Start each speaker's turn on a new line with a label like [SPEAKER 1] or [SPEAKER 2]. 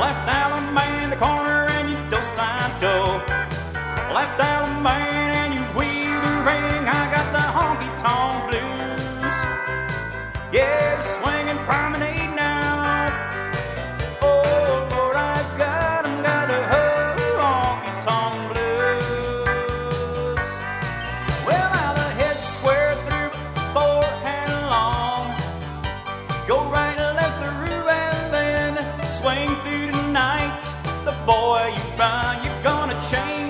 [SPEAKER 1] Left allemande, the corner, and you do santo. Left allemande, and you weave the ring. I got the honky tonk blues. Yeah, swinging promenade now. Oh Lord, I've got 'em, got the honky tonk blues. Well, now the head square through four and long. Go right, and left, through, and then swing through night. The boy you run, you're gonna change.